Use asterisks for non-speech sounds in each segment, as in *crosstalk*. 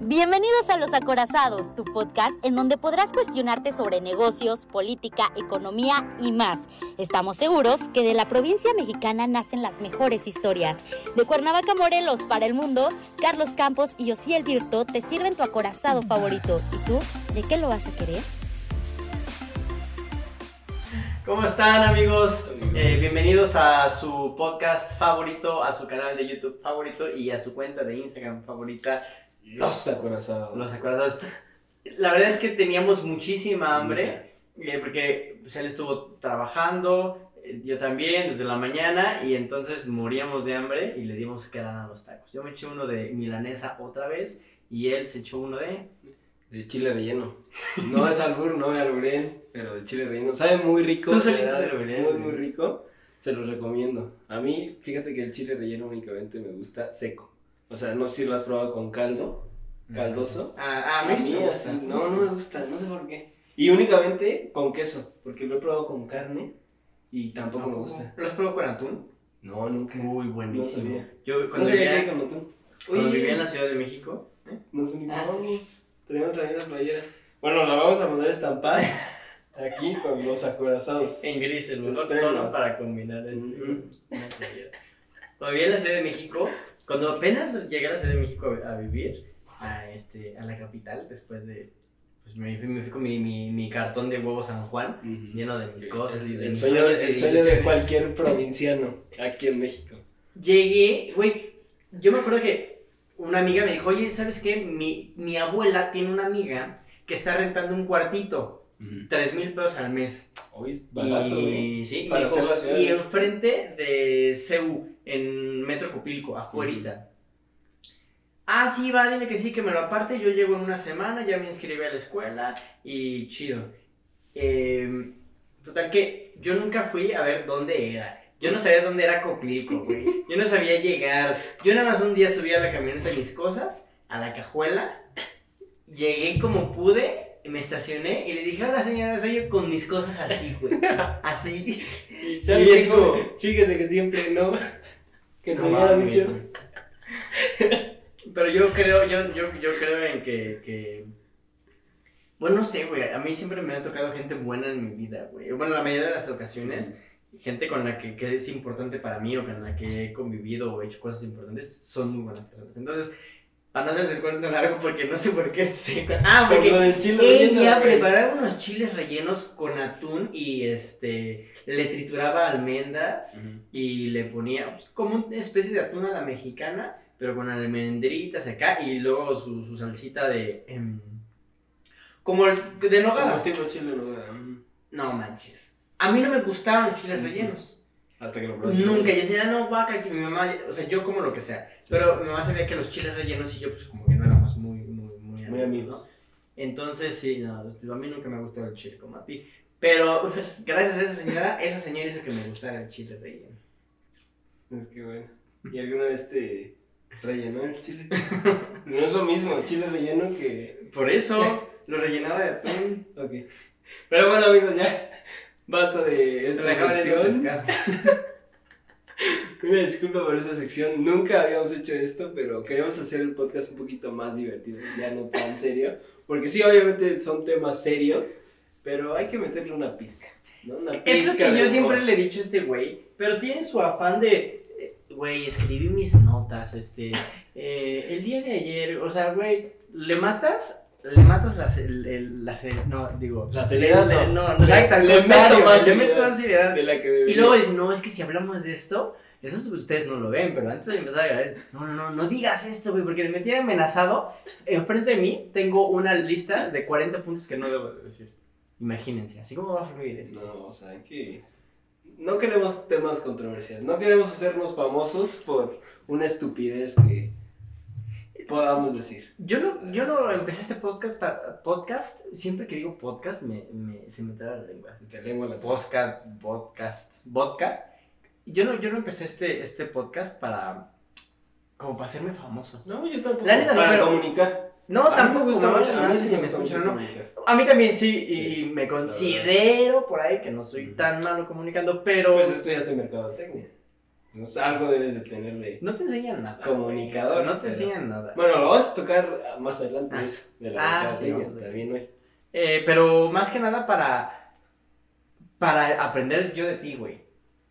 Bienvenidos a Los Acorazados, tu podcast en donde podrás cuestionarte sobre negocios, política, economía y más. Estamos seguros que de la provincia mexicana nacen las mejores historias. De Cuernavaca, Morelos para el mundo, Carlos Campos y Osiel Virto te sirven tu acorazado favorito. ¿Y tú, de qué lo vas a querer? ¿Cómo están amigos? Eh, bienvenidos a su podcast favorito, a su canal de YouTube favorito y a su cuenta de Instagram favorita. Los acorazados. Los acorazados. La verdad es que teníamos muchísima hambre, eh, porque pues, él estuvo trabajando, eh, yo también, desde la mañana, y entonces moríamos de hambre y le dimos que eran a los tacos. Yo me eché uno de milanesa otra vez y él se echó uno de... De chile relleno. No es albur, no me alburé, pero de chile relleno. Sabe muy rico. Tú Muy, sí. muy rico. Se los recomiendo. A mí, fíjate que el chile relleno únicamente me gusta seco. O sea, no sé si lo has probado con caldo, caldoso. Ah, a mí sí me gusta. no, no me gusta, no sé por qué. Y únicamente con queso, porque lo he probado con carne y tampoco me gusta. ¿Lo has probado con atún? No, nunca. Muy No buenísimo. sabía. Yo No cuando, sabía que vivía, con atún. cuando vivía en la Ciudad de México, Nos Ah, unimos. Tenemos la misma playera. Bueno, la vamos a poder estampar *laughs* aquí con los acorazados. En gris, el mejor tono para combinar este. Una playera. Cuando vivía en la Ciudad de México, cuando apenas llegué a la Ciudad de México a, vivir, a, este, a la capital, después de. Pues me fui, me fui con mi, mi, mi cartón de huevo San Juan, lleno de mis cosas y de El mis sueño, sueños el sueño de cualquier *laughs* provinciano aquí en México. Llegué, güey, yo me acuerdo que una amiga me dijo, oye, ¿sabes qué? Mi, mi abuela tiene una amiga que está rentando un cuartito, tres mil pesos al mes. Hoy es barato, y, sí, Para dijo, hacer la ciudad y enfrente de CEU, en Metro Copilco, afuerita. Ah, sí, va, dile que sí, que me lo aparte. Yo llego en una semana, ya me inscribí a la escuela y chido. Eh, total que yo nunca fui a ver dónde era. Yo no sabía dónde era Copilco, güey. *laughs* Yo no sabía llegar. Yo nada más un día subí a la camioneta mis cosas, a la cajuela. Llegué como pude, me estacioné y le dije, hola señora, soy yo con mis cosas así, güey. *laughs* Así. Y ¿Sabes es qué? como, fíjese que siempre no. *laughs* Que No mames, dicho. *laughs* Pero yo creo, yo, yo, yo creo en que, que... Bueno, no sé, güey. A mí siempre me ha tocado gente buena en mi vida, güey. Bueno, la mayoría de las ocasiones, gente con la que, que es importante para mí o con la que he convivido o he hecho cosas importantes, son muy buenas personas. Entonces, para no hacerles el cuento largo, porque no sé por qué. sí. Ah, Por porque relleno, ella preparaba unos chiles rellenos con atún y este le trituraba almendras y le ponía pues, como una especie de atún a la mexicana, pero con almendritas acá y luego su, su salsita de em, como el de Como nogada. tipo chile en nogada. Ujú. No manches. A mí no me gustaban los chiles rellenos. Hasta que lo probaste. Nunca. Yo decía, no, guaca, mi mamá, o sea, yo como lo que sea. Pero mi mamá sabía que los chiles rellenos y yo, pues, como que no éramos muy, muy, muy amigos. Muy amigos. ¿no? Entonces, sí, no, a mí nunca me ha gustado el chile como a ti. Pero, *laughs* pues, gracias a esa señora, esa señora hizo que me gustara el chile relleno. Es que bueno. ¿Y alguna vez te rellenó el chile? *laughs* no es lo mismo chile relleno que. Por eso, *laughs* lo rellenaba de atún. Ok. Pero bueno, amigos, ya. Basta de esta sección. *laughs* Una disculpa por esta sección. Nunca habíamos hecho esto, pero queremos hacer el podcast un poquito más divertido, ya no tan serio. Porque sí, obviamente son temas serios, pero hay que meterle una pizca. ¿no? Una Es lo pizca que yo humor. siempre le he dicho a este güey, pero tiene su afán de, eh, güey, escribí mis notas, este, eh, el día de ayer, o sea, güey, le matas, le matas la, el, el- la no, digo, La seriedad, le- no. no, no, exacto, al Le meto más le meto más seriedad. De la que Y debería. luego dice, no, es que si hablamos de esto, eso es- ustedes no lo ven, pero antes de empezar a grabar, no, no, no, no digas esto, güey, porque me tiene amenazado. Enfrente de mí tengo una lista de 40 puntos que no debo de decir. Imagínense, así como va a fluir esto. No, o sea, que. No queremos temas controversiales. No queremos hacernos famosos por una estupidez que podamos decir. Yo no, yo no empecé este podcast, pa- podcast, siempre que digo podcast me, me- se me traba la lengua. Te lengua la Podcast, podcast, vodka. Yo no, yo no empecé este, este podcast para, como para hacerme famoso. No, yo tampoco. La neta no, Para pero- comunicar. No, A tampoco, gusta no, mucho, sé si me escuchan o no. A mí también sí, y me considero por ahí que no soy tan malo comunicando, pero... Pues estudiaste mercadotecnia. Entonces, algo debes de tener de No te enseñan nada. comunicador. No te pero- enseñan nada. Bueno, lo vamos a tocar más adelante, Ah. eso, de la Ah, sí, a también hoy. Eh, pero más que nada para. Para aprender yo de ti, güey.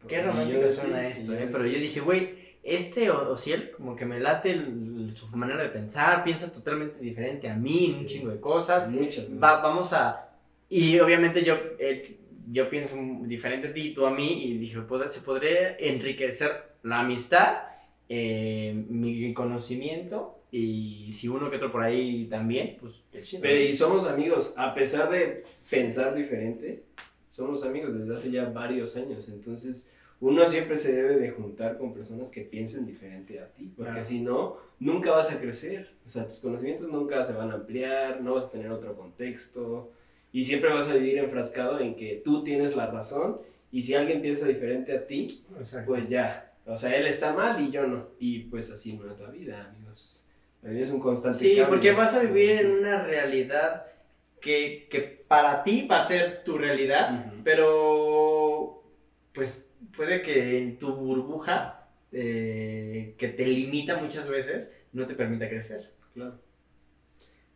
Qué romántico suena ti, esto, eh. Pero yo dije, güey, este o- Ociel, como que me late el- su manera de pensar, piensa totalmente diferente a mí en un chingo de cosas. Muchas. ¿no? Va- vamos a. Y obviamente yo, eh, yo pienso diferente a ti y tú a mí, y dije, "Pod- se podría enriquecer la amistad, eh, mi conocimiento, y si uno que otro por ahí también, pues qué chido. Pero, y somos amigos, a pesar de pensar diferente, somos amigos desde hace ya varios años. Entonces, uno siempre se debe de juntar con personas que piensen diferente a ti, porque Claro. si no, nunca vas a crecer. O sea, tus conocimientos nunca se van a ampliar, no vas a tener otro contexto, y siempre vas a vivir enfrascado en que tú tienes la razón, y si alguien piensa diferente a ti, Exacto. pues ya. O sea, él está mal y yo no. Y pues así no es la vida, amigos. La vida es un constante Sí, cambio. porque vas a vivir en una realidad que, que para ti va a ser tu realidad, pero pues puede que en tu burbuja, eh, que te limita muchas veces, no te permita crecer. Claro.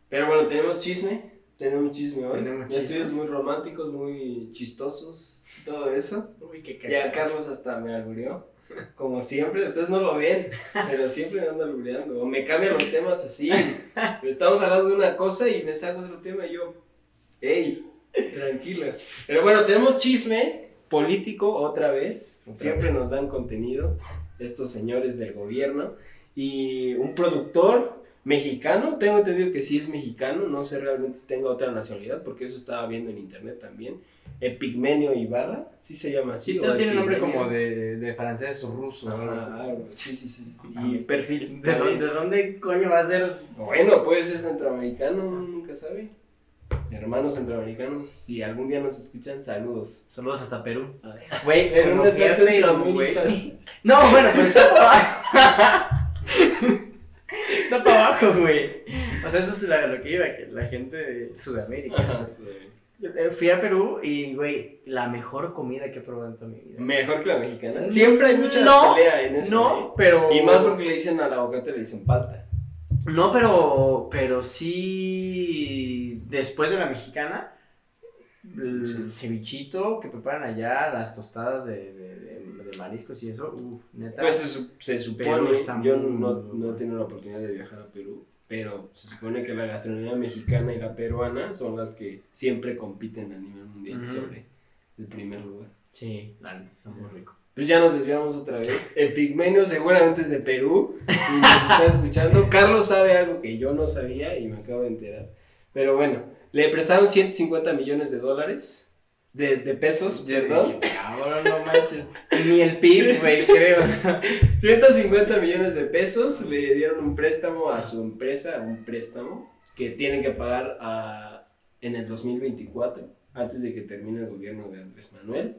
Pero bueno, tenemos chisme. Tenemos chisme hoy. Tenemos. Estudios muy románticos, muy chistosos, todo eso. Uy, qué Ya Carlos hasta me alburió. Como siempre, ustedes no lo ven, pero siempre me anda albureando. O me cambian los temas así. Pero estamos hablando de una cosa y me saco otro tema y yo, hey, tranquila. Pero bueno, tenemos chisme político otra vez. Otra siempre vez. nos dan contenido estos señores del gobierno. Y un productor mexicano, tengo entendido que sí es mexicano, no sé realmente si tenga otra nacionalidad, porque eso estaba viendo en internet también. Epigmenio Ibarra, sí se llama así. No tiene nombre como de, de francés o ruso. Ah, algo, sí, sí, sí, sí. Y perfil. *laughs* ¿De dónde, ¿De dónde coño va a ser? Bueno, puede ser centroamericano, uno nunca sabe. Hermanos centroamericanos, si algún día nos escuchan, saludos. Saludos hasta Perú. Güey, cuando no está Perú, Centroamérica. güey. *laughs* No, bueno, pero *laughs* está para abajo. güey. O sea, eso es la- lo que iba, que la gente de Sudamérica. Ajá, sí. Eh, Fui a Perú y, güey, la mejor comida que he probado en toda mi vida. Mejor que la mexicana. Siempre hay mucha No, pelea en eso. No, pero. Y más porque le dicen al aguacate, le dicen palta. No, pero. Pero sí. Después de la mexicana. El Sí. cevichito que preparan allá, las tostadas de, de, de- de mariscos y eso, uff, neta. Pues se, se supone, está yo muy, no, muy no he tenido la oportunidad de viajar a Perú, pero se supone que la gastronomía mexicana y la peruana son las que siempre compiten a nivel mundial Ujú. sobre el primer lugar. Sí, la neta está muy rico. Pues ya nos desviamos otra vez. El pigmenio seguramente es de Perú y nos está escuchando. Carlos sabe algo que yo no sabía y me acabo de enterar. Pero bueno, le prestaron 150 millones de dólares. De, de pesos, perdón. Cabrón, no manches. *laughs* Ni el PIB, güey, creo. *laughs* 150 millones de pesos le dieron un préstamo a su empresa, un préstamo que tienen que pagar a- en el 2024, antes de que termine el gobierno de Andrés Manuel.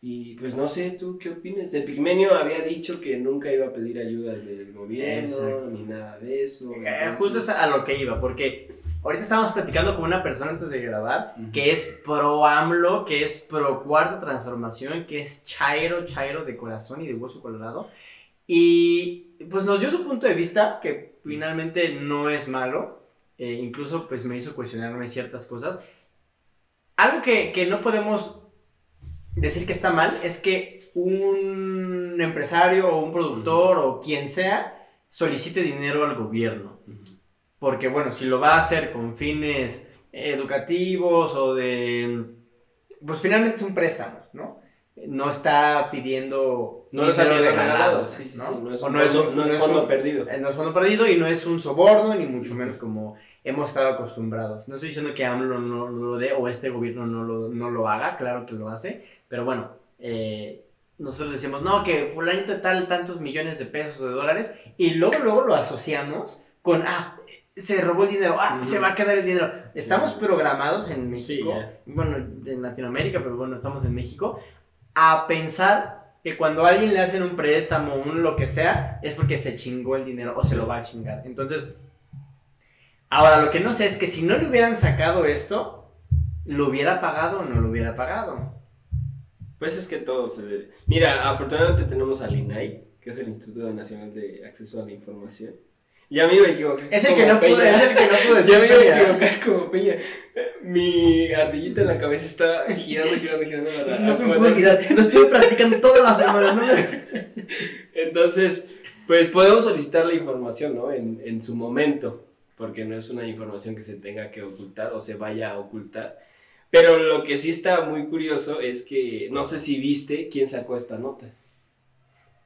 Y pues no sé, ¿tú qué opinas? El Pigmenio había dicho que nunca iba a pedir ayudas del gobierno, Exacto. ni nada de eso. Eh, entonces- Justo es a lo que iba, porque ahorita estábamos platicando con una persona antes de grabar que es pro AMLO, que es pro cuarta transformación, que es chairo, chairo de corazón y de hueso colorado. Y pues nos dio su punto de vista, que finalmente no es malo. eh, incluso pues me hizo cuestionarme ciertas cosas. Algo que, que no podemos decir que está mal es que un empresario o un productor o quien sea solicite dinero al gobierno. Porque bueno, si lo va a hacer con fines educativos o de... Pues finalmente es un préstamo, ¿no? No está pidiendo... No salió de regalado, sí, sí, sí, no es un no es fondo- un- no es no es fondo un- perdido. eh, No es fondo perdido y no es un soborno, ni mucho menos como hemos estado acostumbrados. No estoy diciendo que AMLO no lo dé o este gobierno no lo, no lo haga, claro que lo hace, pero bueno, eh, nosotros decimos, no, que fulanito tal, tantos millones de pesos o de dólares, y luego, luego lo asociamos con, ah, se robó el dinero, ah, se va a quedar el dinero. Estamos sí. programados en Sí, México, bueno, en Latinoamérica, pero bueno, estamos en México, a pensar que cuando a alguien le hacen un préstamo, un lo que sea, es porque se chingó el dinero o se lo va a chingar. Entonces, ahora lo que no sé es que si no le hubieran sacado esto, ¿lo hubiera pagado o no lo hubiera pagado? Pues es que todo se ve. Mira, afortunadamente tenemos al INAI, que es el Instituto Nacional de Acceso a la Información. Y a mí me equivoqué. Es el que no Peña. pude, es el que no pude a decir me Peña. equivoqué como Peña. Mi ardillita en la cabeza está girando, girando, girando. para No se me puede olvidar, lo estuve practicando toda la semana, ¿no? Entonces, pues podemos solicitar la información, ¿no? En, en su momento, porque no es una información que se tenga que ocultar o se vaya a ocultar. Pero lo que sí está muy curioso es que no sé si viste quién sacó esta nota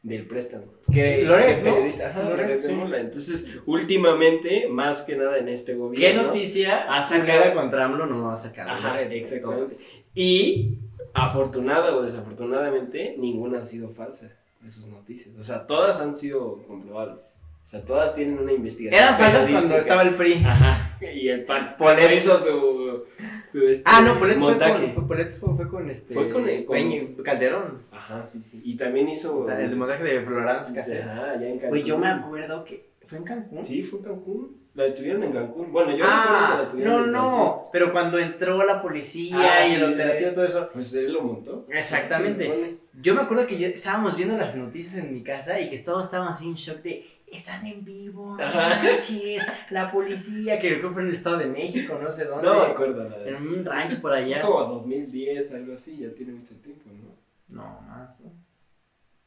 del préstamo. Que Loret, que ¿no? periodista, ajá, Loret, Loret de sí. Mola. Entonces, últimamente, más que nada en este ¿Qué gobierno. noticia? Ha sacado- contra AMLO no va a sacar. Ajá, Loret, exactamente. Y afortunada o desafortunadamente, ninguna ha sido falsa de sus noticias. O sea, todas han sido comprobables. O sea, todas tienen una investigación. Eran falsas cuando estaba el PRI. Ajá. Y el pan. Hizo su. Su este, Ah, no, Polet fue montaje. con, fue, fue, fue con este. Fue con el- con- Peña- Calderón. Ajá, sí, sí. Y también hizo. El montaje de Florence Cassé. Ajá, ya en Cancún. Güey, yo me acuerdo que. ¿Fue en Cancún? Sí, fue en Cancún. La detuvieron en Cancún. Bueno, yo Ah, la detuvieron no, en no. Pero cuando entró la policía Ah, y el operativo y todo eso. Pues él lo montó. Exactamente. Yo me acuerdo que yo, estábamos viendo las noticias en mi casa y que todos estaban así en shock de. Están en vivo, no Ajá. manches, la policía, que creo que fue en el Estado de México, no sé dónde. No me acuerdo la En un rancho por allá. Como 2010, algo así, ya tiene mucho tiempo, ¿no? No, más, ¿no?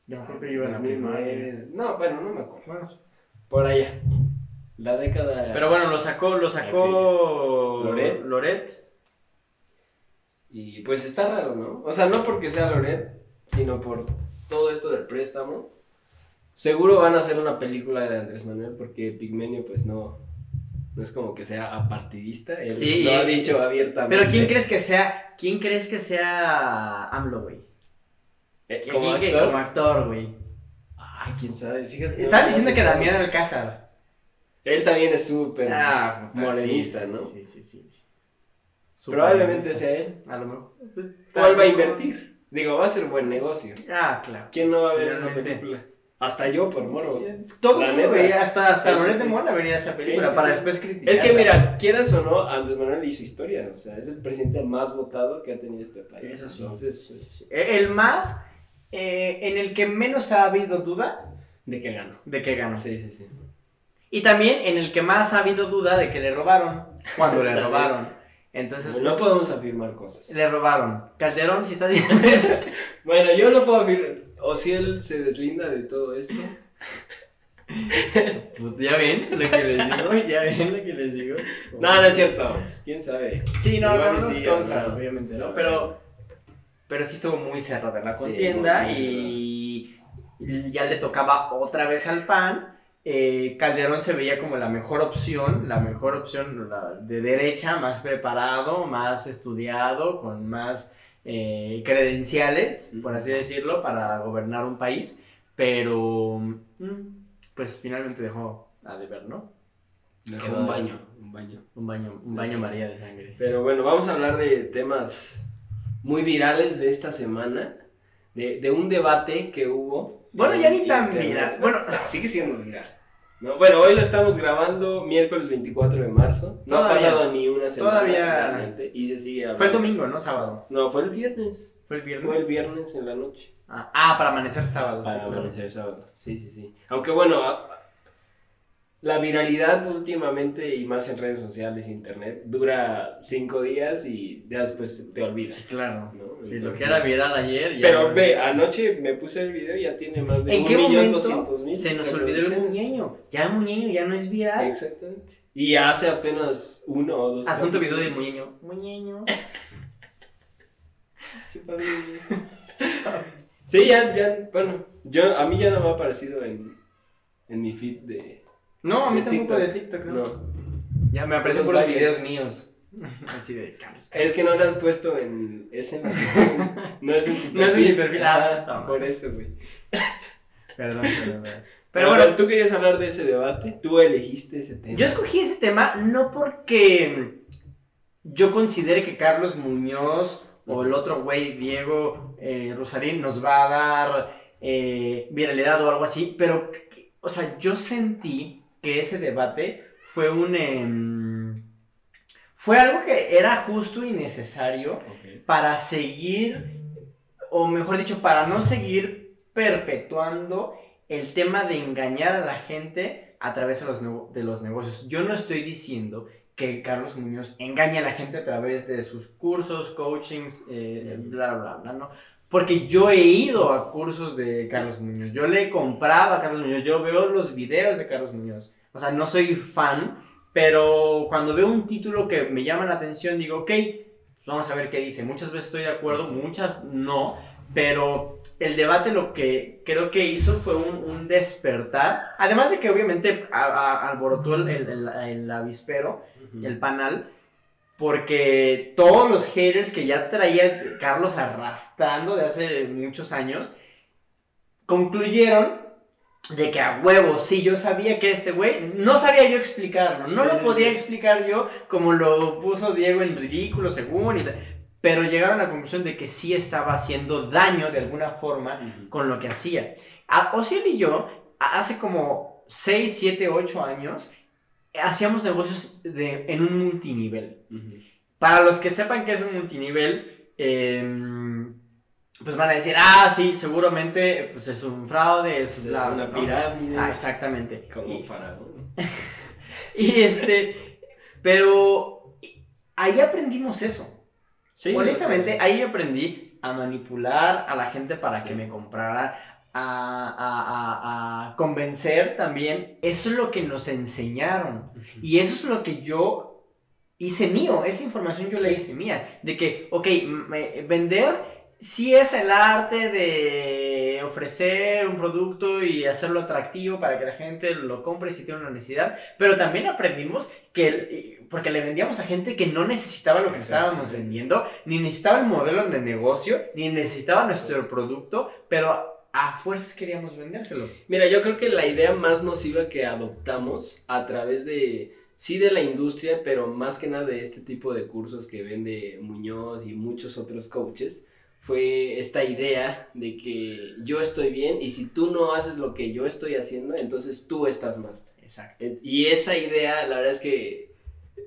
Yo acuerdo que iba en la primaria. 2009. No, bueno, no me acuerdo. Bueno. Por allá. La década. Pero bueno, lo sacó, lo sacó Loret. Loret. Y pues está raro, ¿no? O sea, no porque sea Loret, sino por todo esto del préstamo. Seguro van a hacer una película de Andrés Manuel porque Pigmenio, pues no. No es como que sea apartidista. Él Sí, lo ha dicho abiertamente. Pero ¿quién crees que sea? ¿Quién crees que sea AMLO, güey? Eh, ¿Quién- ¿Como actor? Como actor, güey. Ay, quién sabe. Fíjate. Estaban no, diciendo no, que. Damián Alcázar. Él también es súper Ah, morenista, sí, ¿no? Sí, sí, sí. Súper Probablemente morenista. sea él. A lo mejor. Pues, ¿Cuál va a invertir? Digo, va a ser buen negocio. Ah, claro. ¿Quién no va a ver esa Finalmente. película? Hasta yo, por mono. Todo La el mundo veía, hasta, hasta Sí, de. Mola venía a esa película sí, para después criticar. Es que mira, quieras o no, Andrés Manuel hizo historia. O sea, es el presidente más votado que ha tenido este país. Eso sí. Entonces, sí. El más, eh, en el que menos ha habido duda ¿de qué ganó? de que ganó. Sí, sí, sí. Y también en el que más ha habido duda de que le robaron cuando le *laughs* robaron. Entonces, no pues, podemos afirmar cosas. le robaron. Calderón, si está diciendo *laughs* eso. Bueno, yo no puedo afirmar. O si él se deslinda de todo esto. *laughs* Pues, ya ven lo que les digo, ya ven lo que les digo. No, no es cierto. ¿Quién sabe? Sí, no, Igual no, y no sí, es cosa, ¿no? obviamente, ¿no? No, Pero, pero sí estuvo muy cerrada la contienda y, y ya le tocaba otra vez al PAN. Eh, Calderón se veía como la mejor opción, la mejor opción la de derecha, más preparado, más estudiado, con más eh, credenciales, por así decirlo, para gobernar un país. Pero, mm, pues finalmente dejó a deber, ¿no? Dejó un baño. Un baño. Un baño, un baño María de sangre. Pero bueno, vamos a hablar de temas muy virales de esta semana. De, de un debate que hubo. Bueno, en ya ni tan viral. Bueno, *laughs* sigue siendo viral. ¿No? Bueno, hoy lo estamos grabando miércoles 24 de marzo. No Todavía. ha pasado ni una semana. Todavía. realmente, y se sigue hablando. Fue el domingo, ¿no? Sábado. No, fue el viernes. Fue el viernes. Fue el viernes en la noche. Ah, ah, para amanecer sábado. Para sí, claro. amanecer sábado. Sí, sí, sí. Aunque bueno, a- la viralidad últimamente y más en redes sociales, internet, dura cinco días y ya después te olvidas. Sí, claro. ¿no? Sí, lo que era viral ayer. ya Pero ve, anoche me puse el video y ya tiene más de ¿En un qué millón doscientos mil se nos olvidó el muñeño? Ya muñeño ya no es viral. Exactamente. Y hace apenas uno o dos. Adjunto video capítulos. muñeño. Muñeño. *laughs* Sí, ya, ya, bueno, yo, a mí ya no me ha aparecido en, en mi feed de... No, a mí De tampoco TikTok. de TikTok, ¿no? No, Ya me aparecen Puros puros bailes. videos míos. *laughs* Así de Carlos. es que no lo has puesto en... Es en la *laughs* sección, no es en tu No es en mi perfil, ah, no, por eso, güey. Perdón, perdón, perdón. Pero bueno, tú querías hablar de ese debate, tú elegiste ese tema. Yo escogí ese tema no porque yo considere que Carlos Muñoz o el otro güey, Diego eh, Rosarín, nos va a dar eh, viralidad o algo así, pero, o sea, yo sentí que ese debate fue un... em, fue algo que era justo y necesario para seguir o mejor dicho, para no seguir perpetuando el tema de engañar a la gente a través de los, de los negocios. Yo no estoy diciendo que Carlos Muñoz engañe a la gente a través de sus cursos, coachings, eh, bla, bla, bla, ¿no? Porque yo he ido a cursos de Carlos Muñoz, yo le he comprado a Carlos Muñoz, yo veo los videos de Carlos Muñoz. O sea, no soy fan, pero cuando veo un título que me llama la atención, digo, ok, vamos a ver qué dice. Muchas veces estoy de acuerdo, muchas no, pero el debate lo que creo que hizo fue un, despertar. Además de que obviamente alborotó el, el, el, avispero, el panal, porque todos los haters que ya traía Carlos arrastrando de hace muchos años, concluyeron de que a huevos, sí, yo sabía que este güey, no sabía yo explicarlo, no lo podía explicar yo como lo puso Diego en ridículo, según, y, pero llegaron a la conclusión de que sí estaba haciendo daño de alguna forma con lo que hacía. A y yo, hace como 6, 7, 8 años, hacíamos negocios de, en un multinivel. Para los que sepan que es un multinivel, eh, pues van a decir, ah, sí, seguramente pues es un fraude, es una pirámide. Ah, exactamente. Como y, faraón. *laughs* y este, pero ahí aprendimos eso. Sí, Honestamente, ahí aprendí a manipular a la gente para que me comprara, a, a, a, convencer también. Eso es lo que nos enseñaron. Y eso es lo que yo hice mío. Esa información yo la hice mía. De que, ok, vender sí es el arte de ofrecer un producto y hacerlo atractivo para que la gente lo compre si tiene una necesidad, pero también aprendimos que, porque le vendíamos a gente que no necesitaba lo que estábamos vendiendo, ni necesitaba el modelo de negocio, ni necesitaba nuestro producto, pero a fuerzas queríamos vendérselo. Mira, yo creo que la idea más nociva que adoptamos a través de sí de la industria, pero más que nada de este tipo de cursos que vende Muñoz y muchos otros coaches, fue esta idea de que yo estoy bien y si tú no haces lo que yo estoy haciendo, entonces tú estás mal. Exacto. Y esa idea, la verdad es que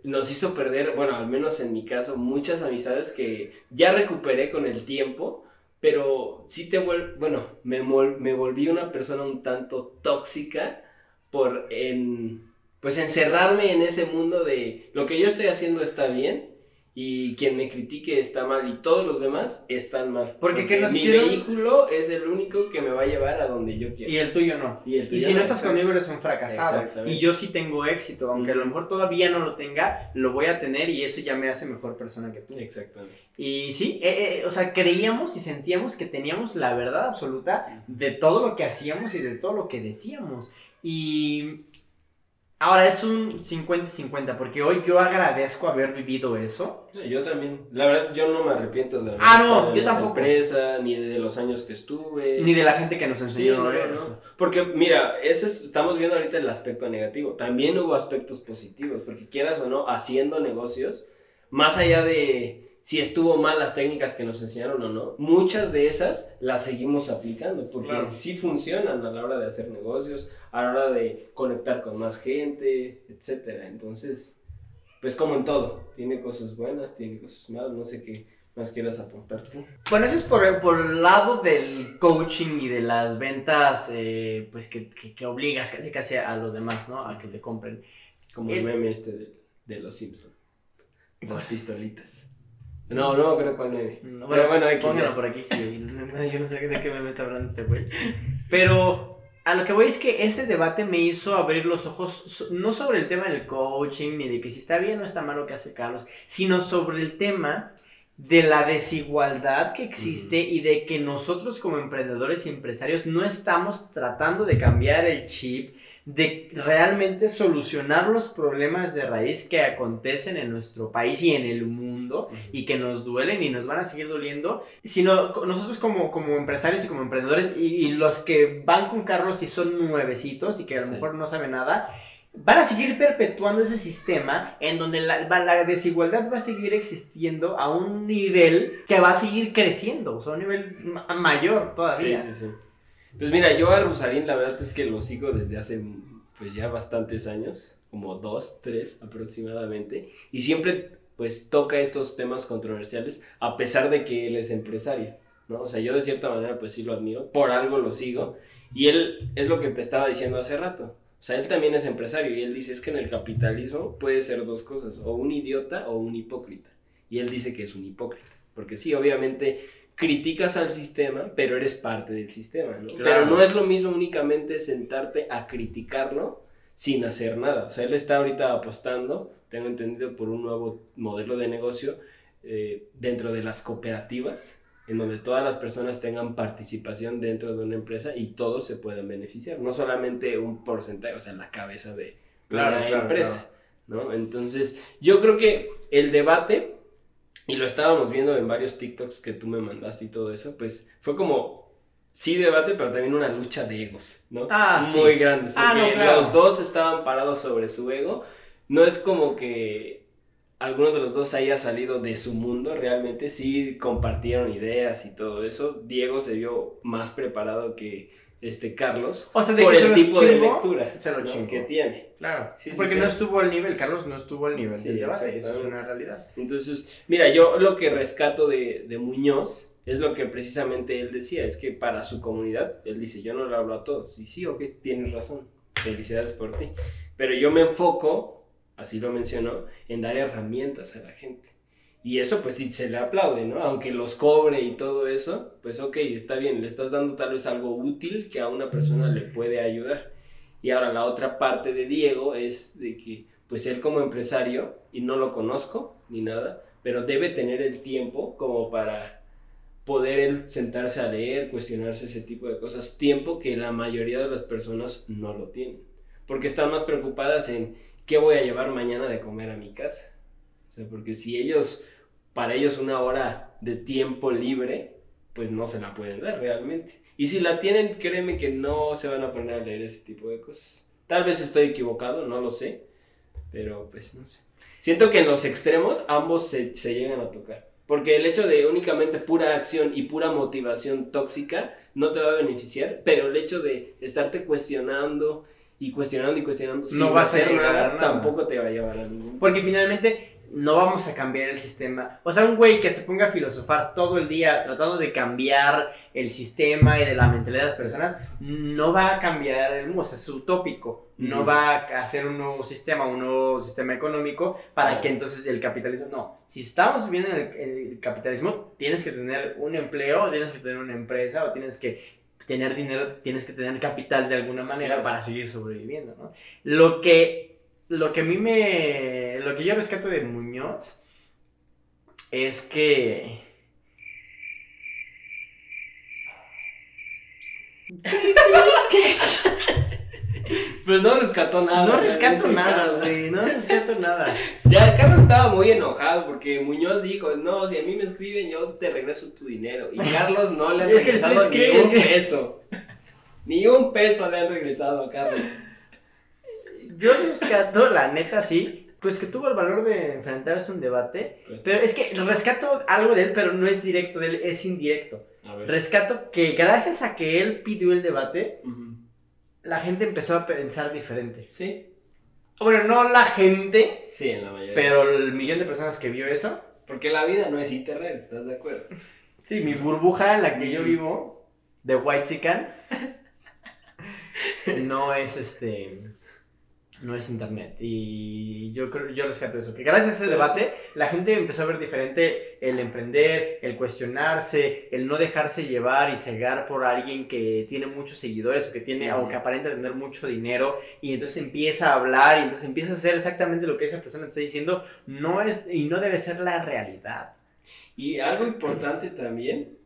nos hizo perder, bueno, al menos en mi caso, muchas amistades que ya recuperé con el tiempo, pero sí te vuelvo, bueno, me, me volví una persona un tanto tóxica por en, pues encerrarme en ese mundo de lo que yo estoy haciendo está bien y quien me critique está mal y todos los demás están mal. Porque, que mi vehículo es el único que me va a llevar a donde yo quiero. Y el tuyo no. Y, si no, estás conmigo eres un fracasado. Y yo sí tengo éxito, aunque a lo mejor todavía no lo tenga, lo voy a tener y eso ya me hace mejor persona que tú. Exactamente. Y sí, eh, eh, o sea, creíamos y sentíamos que teníamos la verdad absoluta de todo lo que hacíamos y de todo lo que decíamos. Y Ahora es un 50-50, porque hoy yo agradezco haber vivido eso. yo también. La verdad, yo no me arrepiento de, ah, no, yo tampoco. empresa, ni de los años que estuve. Ni de la gente que nos enseñó. Porque, mira, ese estamos viendo ahorita el aspecto negativo. También hubo aspectos positivos, porque quieras o no, haciendo negocios, más allá de si estuvo mal las técnicas que nos enseñaron o no, muchas de esas las seguimos aplicando porque sí funcionan a la hora de hacer negocios, a la hora de conectar con más gente, etcétera. Entonces, pues como en todo, tiene cosas buenas, tiene cosas malas, no sé qué más quieras aportar tú. Bueno, eso es por, por el lado del coaching y de las ventas, eh, pues que, que, obligas casi casi a los demás, ¿no? A que te compren. Como el, meme este de, de los Simpsons. Las pistolitas. No, no creo cuál es. Pero bueno, hay póngalo por aquí, sí. *laughs* Yo no sé de qué me está hablando este güey. Pero a lo que voy es que ese debate me hizo abrir los ojos, no sobre el tema del coaching, ni de que si está bien o está mal lo que hace Carlos, sino sobre el tema de la desigualdad que existe y de que nosotros como emprendedores y empresarios no estamos tratando de cambiar el chip de realmente solucionar los problemas de raíz que acontecen en nuestro país y en el mundo y que nos duelen y nos van a seguir doliendo, sino nosotros como, como empresarios y como emprendedores y, los que van con Carlos y son nuevecitos y que a lo mejor no saben nada, van a seguir perpetuando ese sistema en donde la, la, desigualdad va a seguir existiendo a un nivel que va a seguir creciendo, o sea, a un nivel mayor todavía. Sí, sí, sí. Pues mira, yo a Rosarín la verdad es que lo sigo desde hace pues ya bastantes años, como dos, tres aproximadamente, y siempre pues toca estos temas controversiales a pesar de que él es empresario. ¿no? O sea, yo de cierta manera pues sí lo admiro, por algo lo sigo. Y él es lo que te estaba diciendo hace rato. O sea, él también es empresario y él dice es que en el capitalismo puede ser dos cosas, o un idiota o un hipócrita. Y él dice que es un hipócrita. Porque sí, obviamente criticas al sistema, pero eres parte del sistema, ¿no? Claro. Pero no es lo mismo únicamente sentarte a criticarlo sin hacer nada. O sea, él está ahorita apostando, tengo entendido, por un nuevo modelo de negocio eh, dentro de las cooperativas, en donde todas las personas tengan participación dentro de una empresa y todos se puedan beneficiar, no solamente un porcentaje, o sea, la cabeza de Claro, una claro, empresa, ¿no? Entonces, yo creo que el debate, y lo estábamos viendo en varios TikToks que tú me mandaste y todo eso, pues fue como, sí debate, pero también una lucha de egos, ¿no? Ah, sí. Muy grandes, porque Ah, no, claro. los dos estaban parados sobre su ego, no es como que alguno de los dos haya salido de su mundo, realmente sí compartieron ideas y todo eso. Diego se vio más preparado que este Carlos O sea, de por que el tipo de lectura se lo que tiene. Claro, Sí, sí, porque sí. no estuvo al nivel, Carlos no estuvo al nivel Sí, del debate, eso es una realidad. Entonces, mira, yo lo que rescato de, de Muñoz es lo que precisamente él decía, es que para su comunidad, él dice, yo no le hablo a todos. Y sí, ok, tienes razón, felicidades por ti. Pero yo me enfoco, así lo mencionó, en dar herramientas a la gente. Y eso pues sí se le aplaude, ¿no? Aunque los cobre y todo eso, pues ok, está bien, le estás dando tal vez algo útil que a una persona le puede ayudar. Y ahora la otra parte de Diego es de que pues él como empresario, y no lo conozco ni nada, pero debe tener el tiempo como para poder él sentarse a leer, cuestionarse ese tipo de cosas, tiempo que la mayoría de las personas no lo tienen, porque están más preocupadas en qué voy a llevar mañana de comer a mi casa. O sea, porque si ellos, para ellos una hora de tiempo libre, pues no se la pueden dar realmente. Y si la tienen, créeme que no se van a poner a leer ese tipo de cosas. Tal vez estoy equivocado, no lo sé, pero pues no sé. Siento que en los extremos ambos se, se llegan a tocar. Porque el hecho de únicamente pura acción y pura motivación tóxica no te va a beneficiar, pero el hecho de estarte cuestionando y cuestionando y cuestionando sin vas a hacer a nada, nada. tampoco te va a llevar a ningún Porque finalmente no vamos a cambiar el sistema. O sea, un güey que se ponga a filosofar todo el día tratando de cambiar el sistema y de la mentalidad de las personas, no va a cambiar el mundo. O sea, es utópico. No Ujú. va a hacer un nuevo sistema, un nuevo sistema económico para que entonces el capitalismo. No. Si estamos viviendo en el, en el capitalismo, tienes que tener un empleo, tienes que tener una empresa o tienes que tener dinero, tienes que tener capital de alguna manera para seguir sobreviviendo, ¿no? Lo que, lo que a mí me, lo que yo rescato de Muñoz es que... Pues no rescató nada. no rescato nada, güey, no rescato nada. *laughs* Ya, Carlos estaba muy enojado porque Muñoz dijo, no, si a mí me escriben yo te regreso tu dinero. Y Carlos no le ha *laughs* Es que le regresado ni un peso. Ni un peso le han regresado a Carlos. Yo rescato, la neta, sí, pues que tuvo el valor de enfrentarse a un debate, Pues, pero es que rescato algo de él, pero no es directo de él, es indirecto. a ver. Rescato que gracias a que él pidió el debate, la gente empezó a pensar diferente. Sí, Bueno, no la gente, sí, en la mayoría. pero el millón de personas que vio eso. Porque la vida no es internet, ¿estás de acuerdo? Sí, mi burbuja en la que yo vivo, de White Sican, *laughs* no es este. No es internet. Y yo creo, yo rescato eso. Que gracias a ese debate, la gente empezó a ver diferente el emprender, el cuestionarse, el no dejarse llevar y cegar por alguien que tiene muchos seguidores o que tiene, o que aparenta tener mucho dinero. Y entonces empieza a hablar y entonces empieza a hacer exactamente lo que esa persona está diciendo. No es, y no debe ser la realidad. Y algo importante también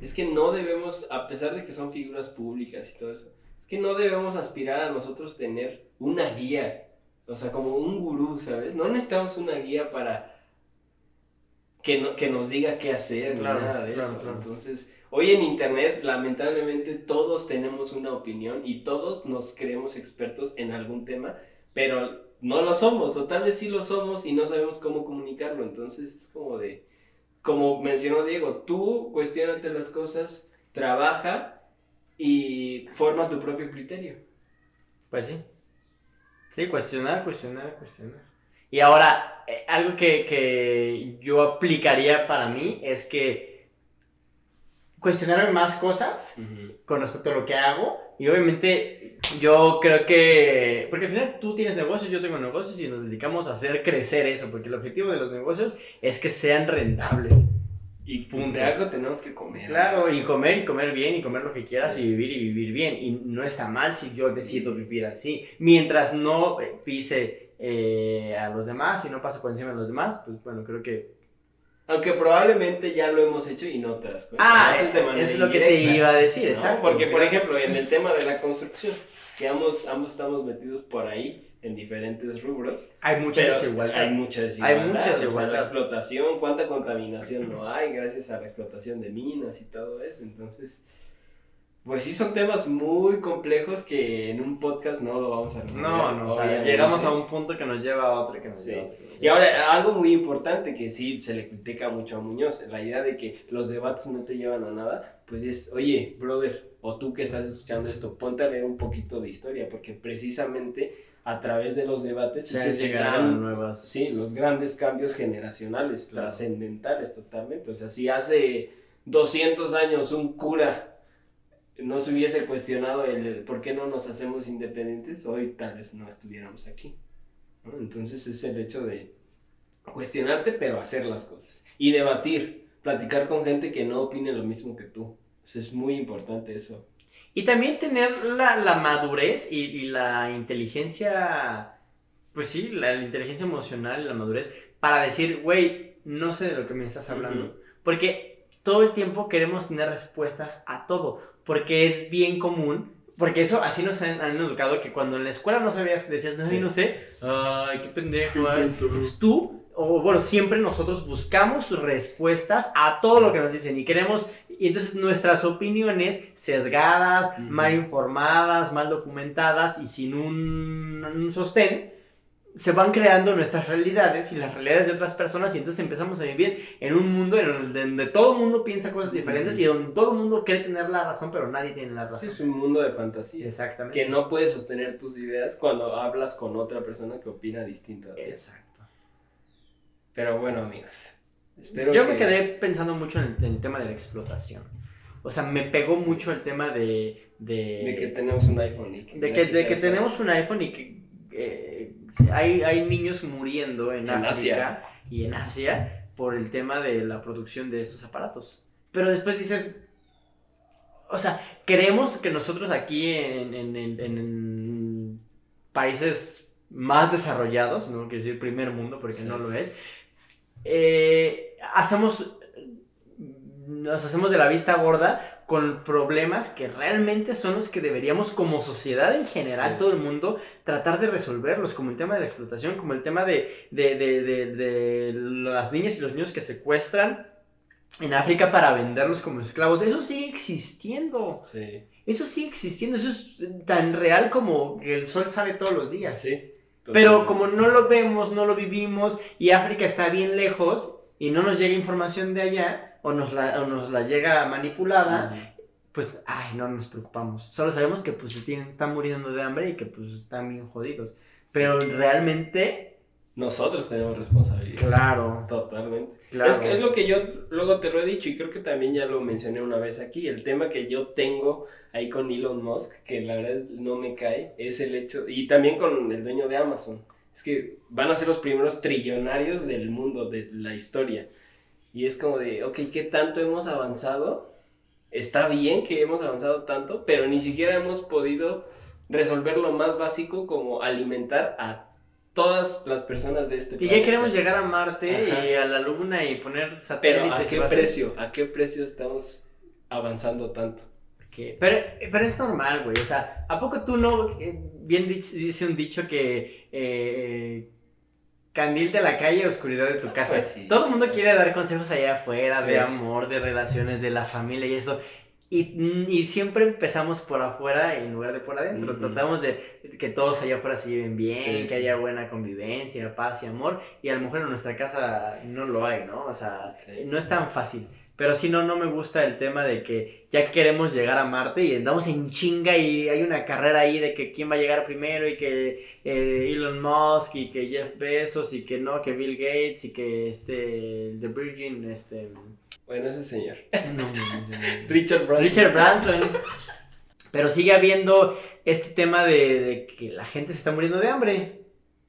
es que no debemos, a pesar de que son figuras públicas y todo eso, es que no debemos aspirar a nosotros tener una guía, o sea, como un gurú, ¿sabes? No necesitamos una guía para que, no- que nos diga qué hacer, ni Claro, nada de claro, eso. claro. Entonces, hoy en Internet, lamentablemente, todos tenemos una opinión y todos nos creemos expertos en algún tema, pero no lo somos, o tal vez sí lo somos y no sabemos cómo comunicarlo. Entonces, es como de como mencionó Diego, tú cuestionate las cosas, trabaja y forma tu propio criterio. Pues sí. Sí, cuestionar, cuestionar, cuestionar. Y ahora, eh, algo que, que yo aplicaría para mí es que cuestionarme más cosas con respecto a lo que hago. Y obviamente yo creo que, porque al final tú tienes negocios, yo tengo negocios y nos dedicamos a hacer crecer eso, porque el objetivo de los negocios es que sean rentables. Y punto. De algo tenemos que comer. Claro, y comer y comer bien y comer lo que quieras y vivir y vivir bien. Y no está mal si yo decido vivir así. Mientras no pise eh, a los demás y no pase por encima de los demás, pues bueno, creo que aunque probablemente ya lo hemos hecho y no te das cuenta. Ah, eso es lo que te iba a decir, exacto. Porque, por ejemplo, en el tema de la construcción, que ambos, ambos estamos metidos por ahí en diferentes rubros. Hay mucha desigualdad. Hay mucha desigualdad. Hay mucha desigualdad. la explotación, cuánta contaminación no hay gracias a la explotación de minas y todo eso. Entonces, pues sí son temas muy complejos que en un podcast no lo vamos a resolver. No, no, o sea, llegamos a un punto que nos lleva a otro que nos lleva a otro. Y ahora, algo muy importante que sí se le critica mucho a Muñoz, la idea de que los debates no te llevan a nada, pues es, oye, brother, o tú que estás escuchando esto, ponte a leer un poquito de historia, porque precisamente a través de los debates se, nuevas... Sí, los grandes cambios generacionales, trascendentales totalmente. O sea, si hace 200 años un cura no se hubiese cuestionado el por qué no nos hacemos independientes, hoy tal vez no estuviéramos aquí. Entonces es el hecho de cuestionarte, pero hacer las cosas. Y debatir, platicar con gente que no opine lo mismo que tú. es muy importante eso. Y también tener la, madurez y, la inteligencia, pues sí, la, inteligencia emocional y la madurez para decir, güey, no sé de lo que me estás hablando. Porque todo el tiempo queremos tener respuestas a todo porque es bien común, porque eso así nos han, educado que cuando en la escuela no sabías, decías, no, no sé, ay, qué pendejo, pues tú, o bueno, siempre nosotros buscamos respuestas a todo lo que nos dicen y queremos, y entonces nuestras opiniones sesgadas, mal informadas, mal documentadas y sin un, un sostén, se van creando nuestras realidades y las realidades de otras personas y entonces empezamos a vivir en un mundo en donde todo el mundo piensa cosas diferentes y donde todo el mundo cree tener la razón pero nadie tiene la razón. Sí, es un mundo de fantasía. Exactamente. Que no puedes sostener tus ideas cuando hablas con otra persona que opina distinto. Exacto. Pero bueno amigos. Yo me quedé pensando mucho en el, tema de la explotación. O sea, me pegó mucho el tema de... De, que tenemos un iPhone y que... De que, de que tenemos un iPhone y que... Eh, hay, hay niños muriendo en, África y en Asia por el tema de la producción de estos aparatos. Pero después dices, o sea, creemos que nosotros aquí en, en, en, países más desarrollados, no quiero decir primer mundo porque no lo es, eh, hacemos nos hacemos de la vista gorda con problemas que realmente son los que deberíamos como sociedad en general, todo el mundo, tratar de resolverlos, como el tema de la explotación, como el tema de, de, de, de, las niñas y los niños que secuestran en África para venderlos como esclavos. Eso sigue existiendo. Sí. Eso sigue existiendo. Eso es tan real como que el sol sale todos los días. Sí. Pero como no lo vemos, no lo vivimos y África está bien lejos y no nos llega información de allá, o nos la, nos la llega manipulada, pues, ay, no nos preocupamos. Solo sabemos que pues están muriendo de hambre y que pues están bien jodidos. Pero realmente... Nosotros tenemos responsabilidad. Claro. Totalmente. Es, que es lo que yo luego te lo he dicho y creo que también ya lo mencioné una vez aquí. El tema que yo tengo ahí con Elon Musk, que la verdad no me cae, es el hecho, y también con el dueño de Amazon, es que van a ser los primeros trillonarios del mundo, de la historia. Y es como de, ok, ¿qué tanto hemos avanzado? Está bien que hemos avanzado tanto, pero ni siquiera hemos podido resolver lo más básico como alimentar a todas las personas de este y Y ya queremos llegar a Marte y a la Luna y poner satélites. Pero ¿a qué precio? ¿A qué precio estamos avanzando tanto? Pero, pero es normal, güey. O sea, ¿a poco tú no? Eh, bien dice un dicho que eh, Candil de la calle, oscuridad de tu casa. Pues Todo el mundo quiere dar consejos allá afuera, de amor, de relaciones, de la familia y eso. Y, siempre empezamos por afuera en lugar de por adentro. Tratamos de que todos allá afuera se lleven bien, que haya buena convivencia, paz y amor. Y a lo mejor en nuestra casa no lo hay, ¿no? O sea, no es tan fácil. Pero si no, no me gusta el tema de que ya queremos llegar a Marte y andamos en chinga y hay una carrera ahí de que quién va a llegar primero y que eh, Elon Musk y que Jeff Bezos y que no, que Bill Gates y que este, The Virgin, este, Bueno, ese señor. *laughs* No, no, no, no. Richard Branson. Richard Branson. Pero sigue habiendo este tema de, de que la gente se está muriendo de hambre.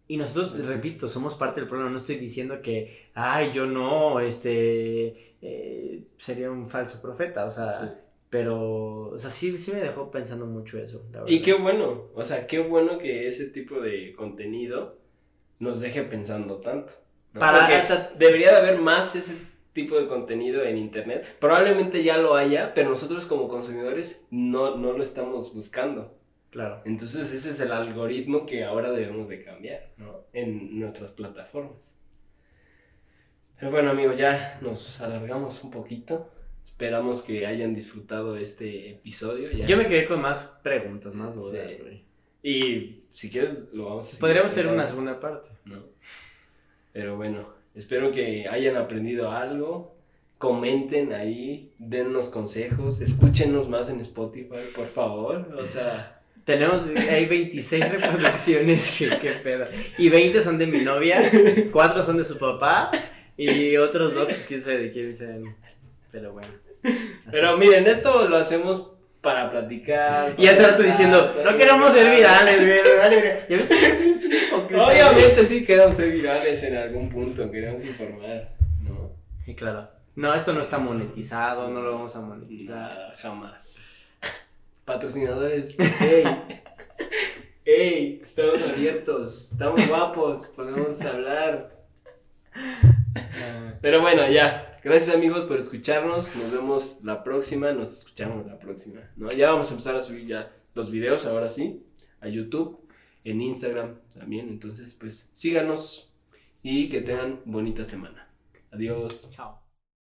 Y nosotros, repito, somos parte del problema. No estoy diciendo que, ay, yo no, este, eh, sería un falso profeta. O sea, Sí. pero, o sea, sí, sí me dejó pensando mucho eso. la Y qué bueno, o sea, qué bueno que ese tipo de contenido nos deje pensando tanto. ¿no? Para- Porque debería de haber más ese tipo de contenido en internet. Probablemente ya lo haya, pero nosotros como consumidores no, no lo estamos buscando. Claro. Entonces ese es el algoritmo que ahora debemos de cambiar, ¿no? En nuestras plataformas. Pero bueno amigos, ya nos alargamos un poquito. Esperamos que hayan disfrutado este episodio. ya. Yo me quedé con más preguntas, más dudas, Sí. Y si quieres lo vamos a Podríamos hacer una segunda parte. ¿no? Pero bueno, espero que hayan aprendido algo. Comenten ahí, dennos consejos, escúchenos más en Spotify, por favor. O sea, Tenemos, hay 26 reproducciones, *laughs* que qué pedo. Y 20 son de mi novia, 4 son de su papá, y otros dos, pues quién sabe de quién sean. Pero bueno. Pero es. miren, esto lo hacemos para platicar. Y hace rato diciendo, no queremos ser platicar". virales, güey. *laughs* Ya ves que es. Obviamente sí queremos ser virales en algún punto, queremos informar, ¿no? Y claro. No, esto no está monetizado, no lo vamos a monetizar. Jamás. Patrocinadores, hey, hey, *laughs* estamos abiertos, estamos guapos, podemos hablar. Pero bueno, ya. Gracias amigos por escucharnos. Nos vemos la próxima. Nos escuchamos la próxima. ¿no? Ya vamos a empezar a subir ya los videos, ahora sí, a YouTube, en Instagram también. Entonces, pues síganos y que tengan bonita semana. Adiós. Chao.